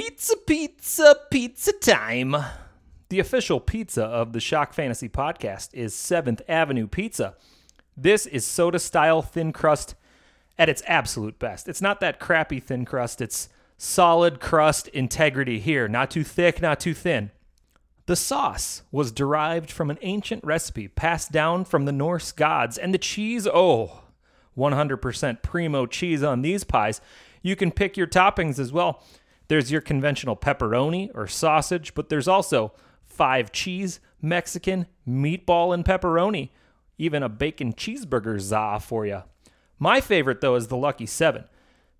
Pizza, pizza, pizza time. The official pizza of the Shock Fantasy podcast is 7th Avenue Pizza. This is soda style thin crust at its absolute best. It's not that crappy thin crust, it's solid crust integrity here. Not too thick, not too thin. The sauce was derived from an ancient recipe passed down from the Norse gods, and the cheese, oh, 100% primo cheese on these pies. You can pick your toppings as well. There's your conventional pepperoni or sausage, but there's also five cheese, Mexican, meatball, and pepperoni. Even a bacon cheeseburger za for you. My favorite, though, is the Lucky Seven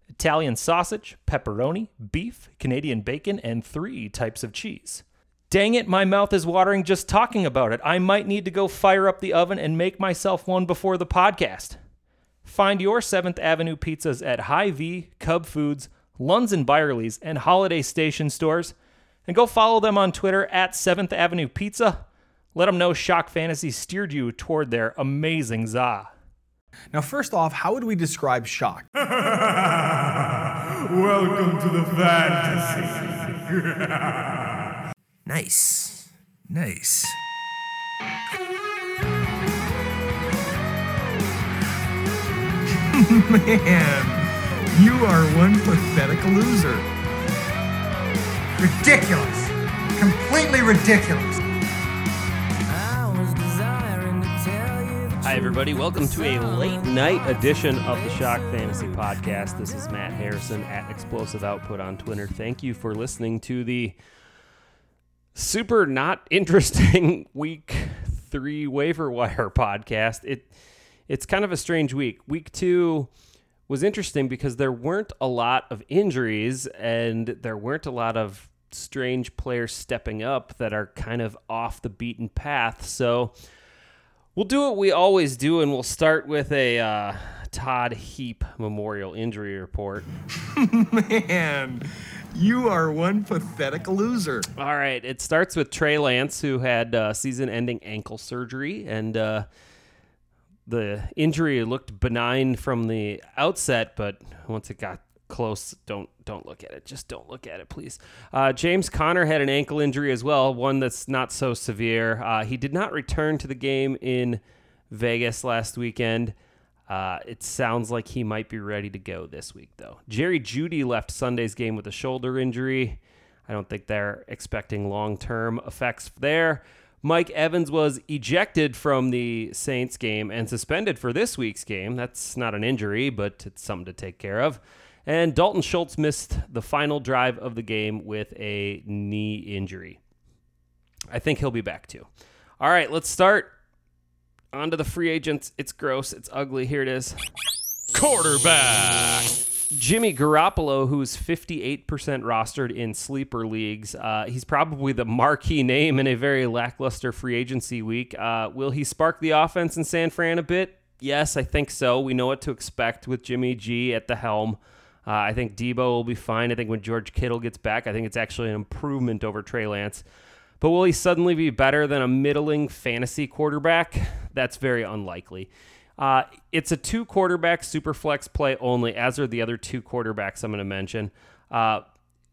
Italian sausage, pepperoni, beef, Canadian bacon, and three types of cheese. Dang it, my mouth is watering just talking about it. I might need to go fire up the oven and make myself one before the podcast. Find your 7th Avenue pizzas at Hy-Vee, Cub Foods, Lunds and Byerly's, and Holiday Station stores. And go follow them on Twitter at 7th Avenue Pizza. Let them know Shock Fantasy steered you toward their amazing za. Now, first off, how would we describe shock? Welcome to the fantasy. Nice. Nice. Man, you are one pathetic loser. Ridiculous. Completely ridiculous. Hi, everybody. Welcome to a late night edition of the Shock Fantasy Podcast. This is Matt Harrison at Explosive Output on Twitter. Thank you for listening to the super not interesting week three waiver wire podcast. It it's kind of a strange week. Week two was interesting because there weren't a lot of injuries and there weren't a lot of strange players stepping up that are kind of off the beaten path. So we'll do what we always do, and we'll start with a uh, Todd Heap Memorial Injury Report. Man, you are one pathetic loser. All right, it starts with Trey Lance, who had uh, season-ending ankle surgery, and uh, the injury looked benign from the outset, but once it got close, don't don't look at it. Just don't look at it, please. Uh, James Conner had an ankle injury as well, one that's not so severe. Uh, he did not return to the game in Vegas last weekend. Uh, it sounds like he might be ready to go this week, though. Jerry Jeudy left Sunday's game with a shoulder injury. I don't think they're expecting long term effects there. Mike Evans was ejected from the Saints game and suspended for this week's game. That's not an injury, but it's something to take care of. And Dalton Schultz missed the final drive of the game with a knee injury. I think he'll be back too. All right, let's start. On to the free agents. It's gross. It's ugly. Here it is. Quarterback. Jimmy Garoppolo, who's 58% rostered in sleeper leagues. Uh, he's probably the marquee name in a very lackluster free agency week. Uh, will he spark the offense in San Fran a bit? Yes, I think so. We know what to expect with Jimmy G at the helm. Uh, I think Deebo will be fine. I think when George Kittle gets back, I think it's actually an improvement over Trey Lance. But will he suddenly be better than a middling fantasy quarterback? That's very unlikely. Uh, it's a two quarterback super flex play only, as are the other two quarterbacks I'm going to mention. Uh,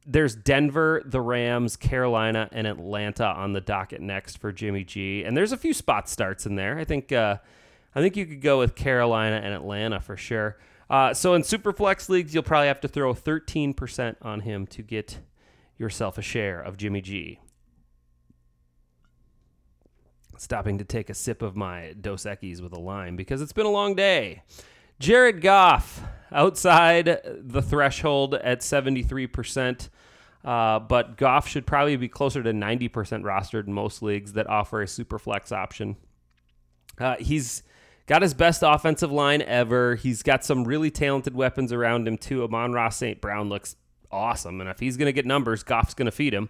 there's Denver, the Rams, Carolina, and Atlanta on the docket next for Jimmy G. And there's a few spot starts in there. I think uh, I think you could go with Carolina and Atlanta for sure. Uh, so in super flex leagues, you'll probably have to throw 13% on him to get yourself a share of Jimmy G stopping to take a sip of my Dos Equis with a lime because it's been a long day. Jared Goff outside the threshold at 73%, uh, but Goff should probably be closer to 90% rostered in most leagues that offer a super flex option. Uh, he's got his best offensive line ever. He's got some really talented weapons around him, too. Amon-Ra St. Brown looks awesome, and if he's going to get numbers, Goff's going to feed him.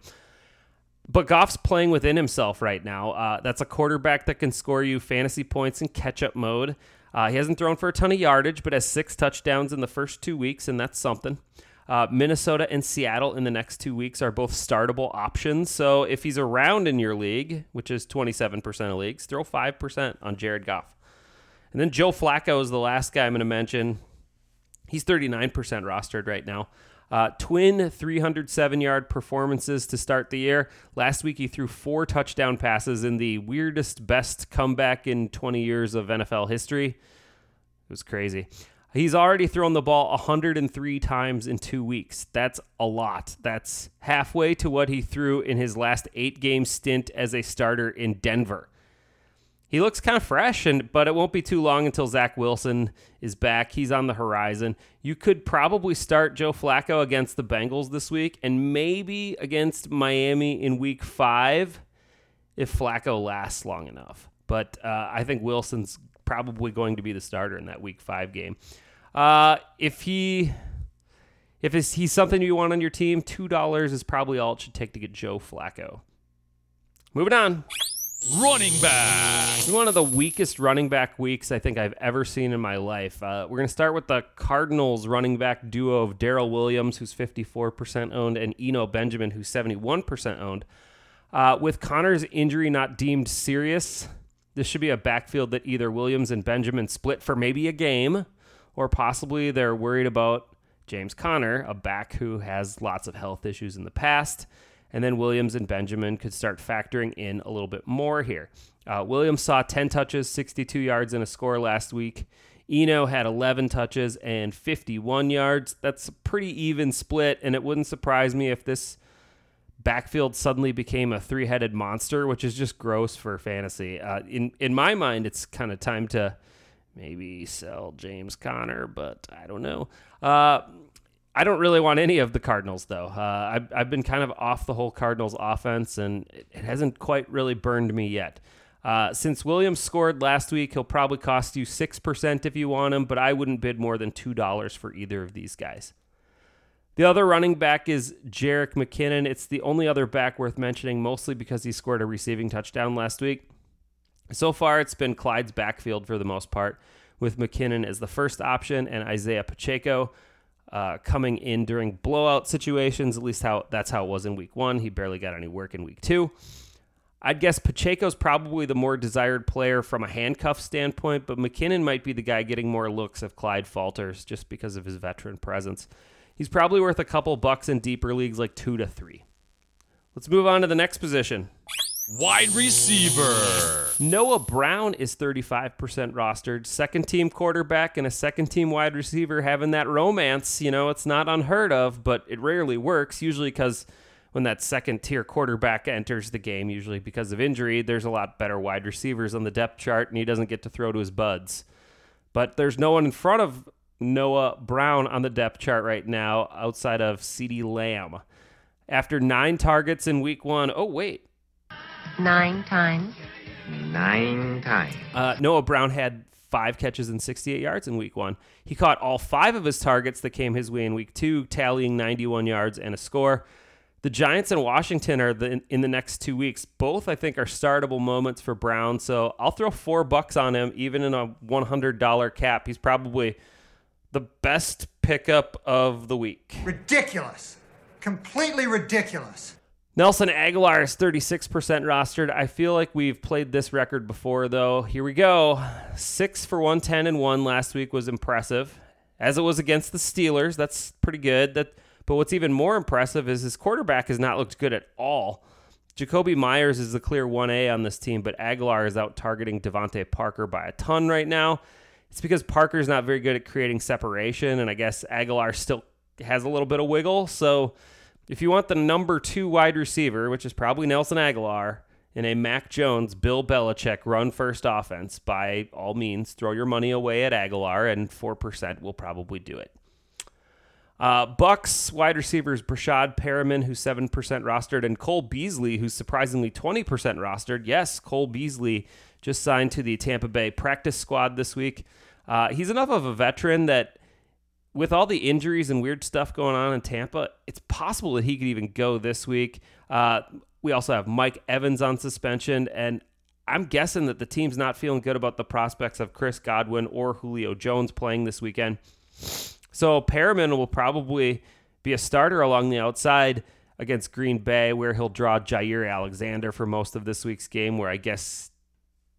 But Goff's playing within himself right now. Uh, that's a quarterback that can score you fantasy points in catch up mode. Uh, he hasn't thrown for a ton of yardage, but has six touchdowns in the first two weeks, and that's something. Uh, Minnesota and Seattle in the next two weeks are both startable options. So if he's around in your league, which is 27% of leagues, throw 5% on Jared Goff. And then Joe Flacco is the last guy I'm going to mention. He's 39% rostered right now. Uh, twin 307 yard performances to start the year. Last week, he threw four touchdown passes in the weirdest, best comeback in 20 years of NFL history. It was crazy. He's already thrown the ball 103 times in two weeks. That's a lot. That's halfway to what he threw in his last eight game stint as a starter in Denver he looks kind of fresh, and but it won't be too long until Zach Wilson is back. He's on the horizon. You could probably start Joe Flacco against the Bengals this week, and maybe against Miami in Week Five if Flacco lasts long enough. But uh, I think Wilson's probably going to be the starter in that Week Five game. Uh, if he if he's something you want on your team, two dollars is probably all it should take to get Joe Flacco. Moving on running back. One of the weakest running back weeks I think I've ever seen in my life. Uh, we're going to start with the Cardinals running back duo of Darrel Williams, who's 54% owned, and Eno Benjamin, who's 71% owned. Uh, with Conner's injury not deemed serious, this should be a backfield that either Williams and Benjamin split for maybe a game, or possibly they're worried about James Conner, a back who has lots of health issues in the past and then Williams and Benjamin could start factoring in a little bit more here. Uh, Williams saw 10 touches, 62 yards, and a score last week. Eno had 11 touches and 51 yards. That's a pretty even split, and it wouldn't surprise me if this backfield suddenly became a three-headed monster, which is just gross for fantasy. Uh, in in my mind, it's kind of time to maybe sell James Conner, but I don't know. Uh, I don't really want any of the Cardinals, though. Uh, I've, I've been kind of off the whole Cardinals offense, and it, it hasn't quite really burned me yet. Uh, since Williams scored last week, he'll probably cost you 6% if you want him, but I wouldn't bid more than $2 for either of these guys. The other running back is Jerick McKinnon. It's the only other back worth mentioning, mostly because he scored a receiving touchdown last week. So far, it's been Clyde's backfield for the most part, with McKinnon as the first option and Isaiah Pacheco uh, coming in during blowout situations. At least how that's how it was in week one. He barely got any work in week two. I'd guess Pacheco's probably the more desired player from a handcuff standpoint, but McKinnon might be the guy getting more looks if Clyde falters just because of his veteran presence. He's probably worth a couple bucks in deeper leagues, like two to three. Let's move on to the next position. Wide receiver. Noah Brown is 35% rostered. Second team quarterback and a second team wide receiver having that romance. You know, it's not unheard of, but it rarely works, usually because when that second tier quarterback enters the game, usually because of injury, there's a lot better wide receivers on the depth chart and he doesn't get to throw to his buds. But there's no one in front of Noah Brown on the depth chart right now outside of CeeDee Lamb. After nine targets in week one, oh, wait Nine times. Nine times. Uh, Noah Brown had five catches and 68 yards in week one. He caught all five of his targets that came his way in week two, tallying 91 yards and a score. The Giants and Washington are the, in the next two weeks. Both, I think, are startable moments for Brown. So I'll throw four bucks on him, even in a $100 cap. He's probably the best pickup of the week. Ridiculous. Completely ridiculous. Nelson Agholor is 36% rostered. I feel like we've played this record before, though. Here we go. Six for 110 and one last week was impressive, as it was against the Steelers. That's pretty good. That, but what's even more impressive is his quarterback has not looked good at all. Jakobi Meyers is the clear 1A on this team, but Agholor is out targeting DeVante Parker by a ton right now. It's because Parker's not very good at creating separation, and I guess Agholor still has a little bit of wiggle. So if you want the number two wide receiver, which is probably Nelson Agholor, in a Mac Jones, Bill Belichick run first offense, by all means, throw your money away at Agholor, and 4% will probably do it. Uh, Bucks wide receivers Breshad Perriman, who's 7% rostered, and Cole Beasley, who's surprisingly 20% rostered. Yes, Cole Beasley just signed to the Tampa Bay practice squad this week. Uh, he's enough of a veteran that with all the injuries and weird stuff going on in Tampa, it's possible that he could even go this week. Uh, we also have Mike Evans on suspension, and I'm guessing that the team's not feeling good about the prospects of Chris Godwin or Julio Jones playing this weekend. So Perriman will probably be a starter along the outside against Green Bay, where he'll draw Jaire Alexander for most of this week's game. Where I guess,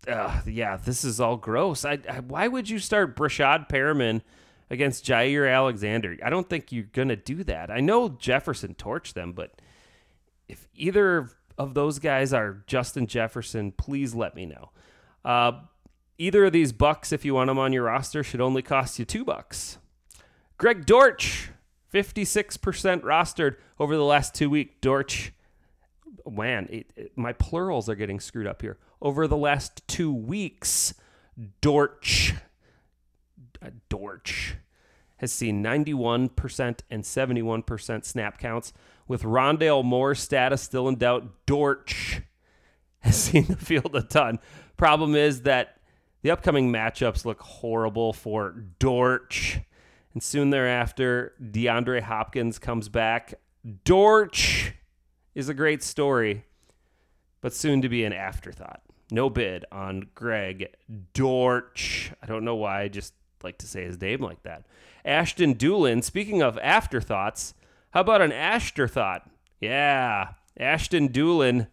uh, yeah, this is all gross. I, I, why would you start Breshad Perriman? Against Jaire Alexander. I don't think you're going to do that. I know Jefferson torched them, but if either of those guys are Justin Jefferson, please let me know. Uh, either of these bucks, if you want them on your roster, should only cost you two bucks. Greg Dortch, 56% rostered over the last two weeks. Dortch, man, it, it- my plurals are getting screwed up here. Over the last two weeks, Dortch, Uh, Dortch has seen 91% and 71% snap counts. With Rondale Moore's status still in doubt, Dortch has seen the field a ton. Problem is that the upcoming matchups look horrible for Dortch. And soon thereafter, DeAndre Hopkins comes back. Dortch is a great story, but soon to be an afterthought. No bid on Greg Dortch. I don't know why, just like to say his name like that. Ashton Dulin, speaking of afterthoughts, how about an afterthought? Yeah, Ashton Dulin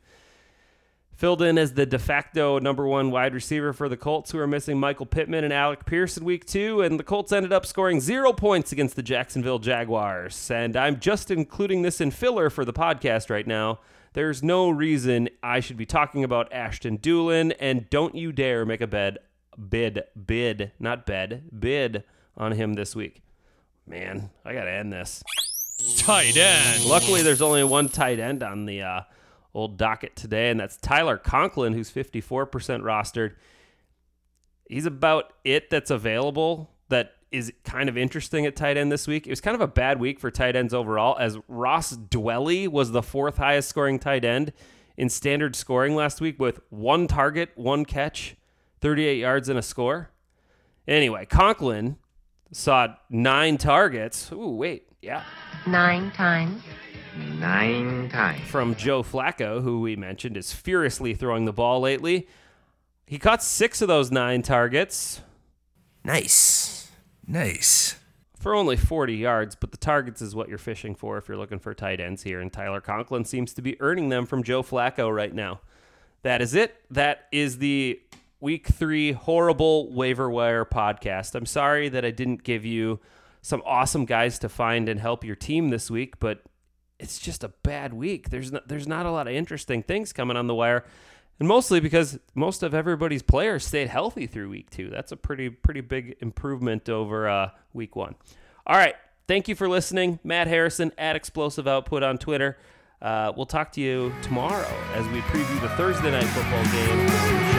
filled in as the de facto number one wide receiver for the Colts, who are missing Michael Pittman and Alec Pierce in week two. And the Colts ended up scoring zero points against the Jacksonville Jaguars. And I'm just including this in filler for the podcast right now. There's no reason I should be talking about Ashton Dulin. And don't you dare make a bed, bid, bid, not bed, bid on him this week. Man, I got to end this. Tight end. Luckily, there's only one tight end on the uh, old docket today, and that's Tyler Conklin, who's 54% rostered. He's about it that's available that is kind of interesting at tight end this week. It was kind of a bad week for tight ends overall, as Ross Dwelley was the fourth highest scoring tight end in standard scoring last week with one target, one catch, 38 yards, and a score. Anyway, Conklin saw nine targets. Ooh, wait, yeah Nine times. Nine times. from Joe Flacco, who we mentioned is furiously throwing the ball lately. He caught six of those nine targets Nice. Nice. for only 40 yards, but the targets is what you're fishing for if you're looking for tight ends here. And Tyler Conklin seems to be earning them from Joe Flacco right now. That is it. That is the week three horrible waiver wire podcast. I'm sorry that I didn't give you some awesome guys to find and help your team this week, but it's just a bad week. There's not, there's not a lot of interesting things coming on the wire, and mostly because most of everybody's players stayed healthy through week two. That's a pretty pretty big improvement over uh, week one. All right, thank you for listening, Matt Harrison at Explosive Output on Twitter. Uh, we'll talk to you tomorrow as we preview the Thursday night football game.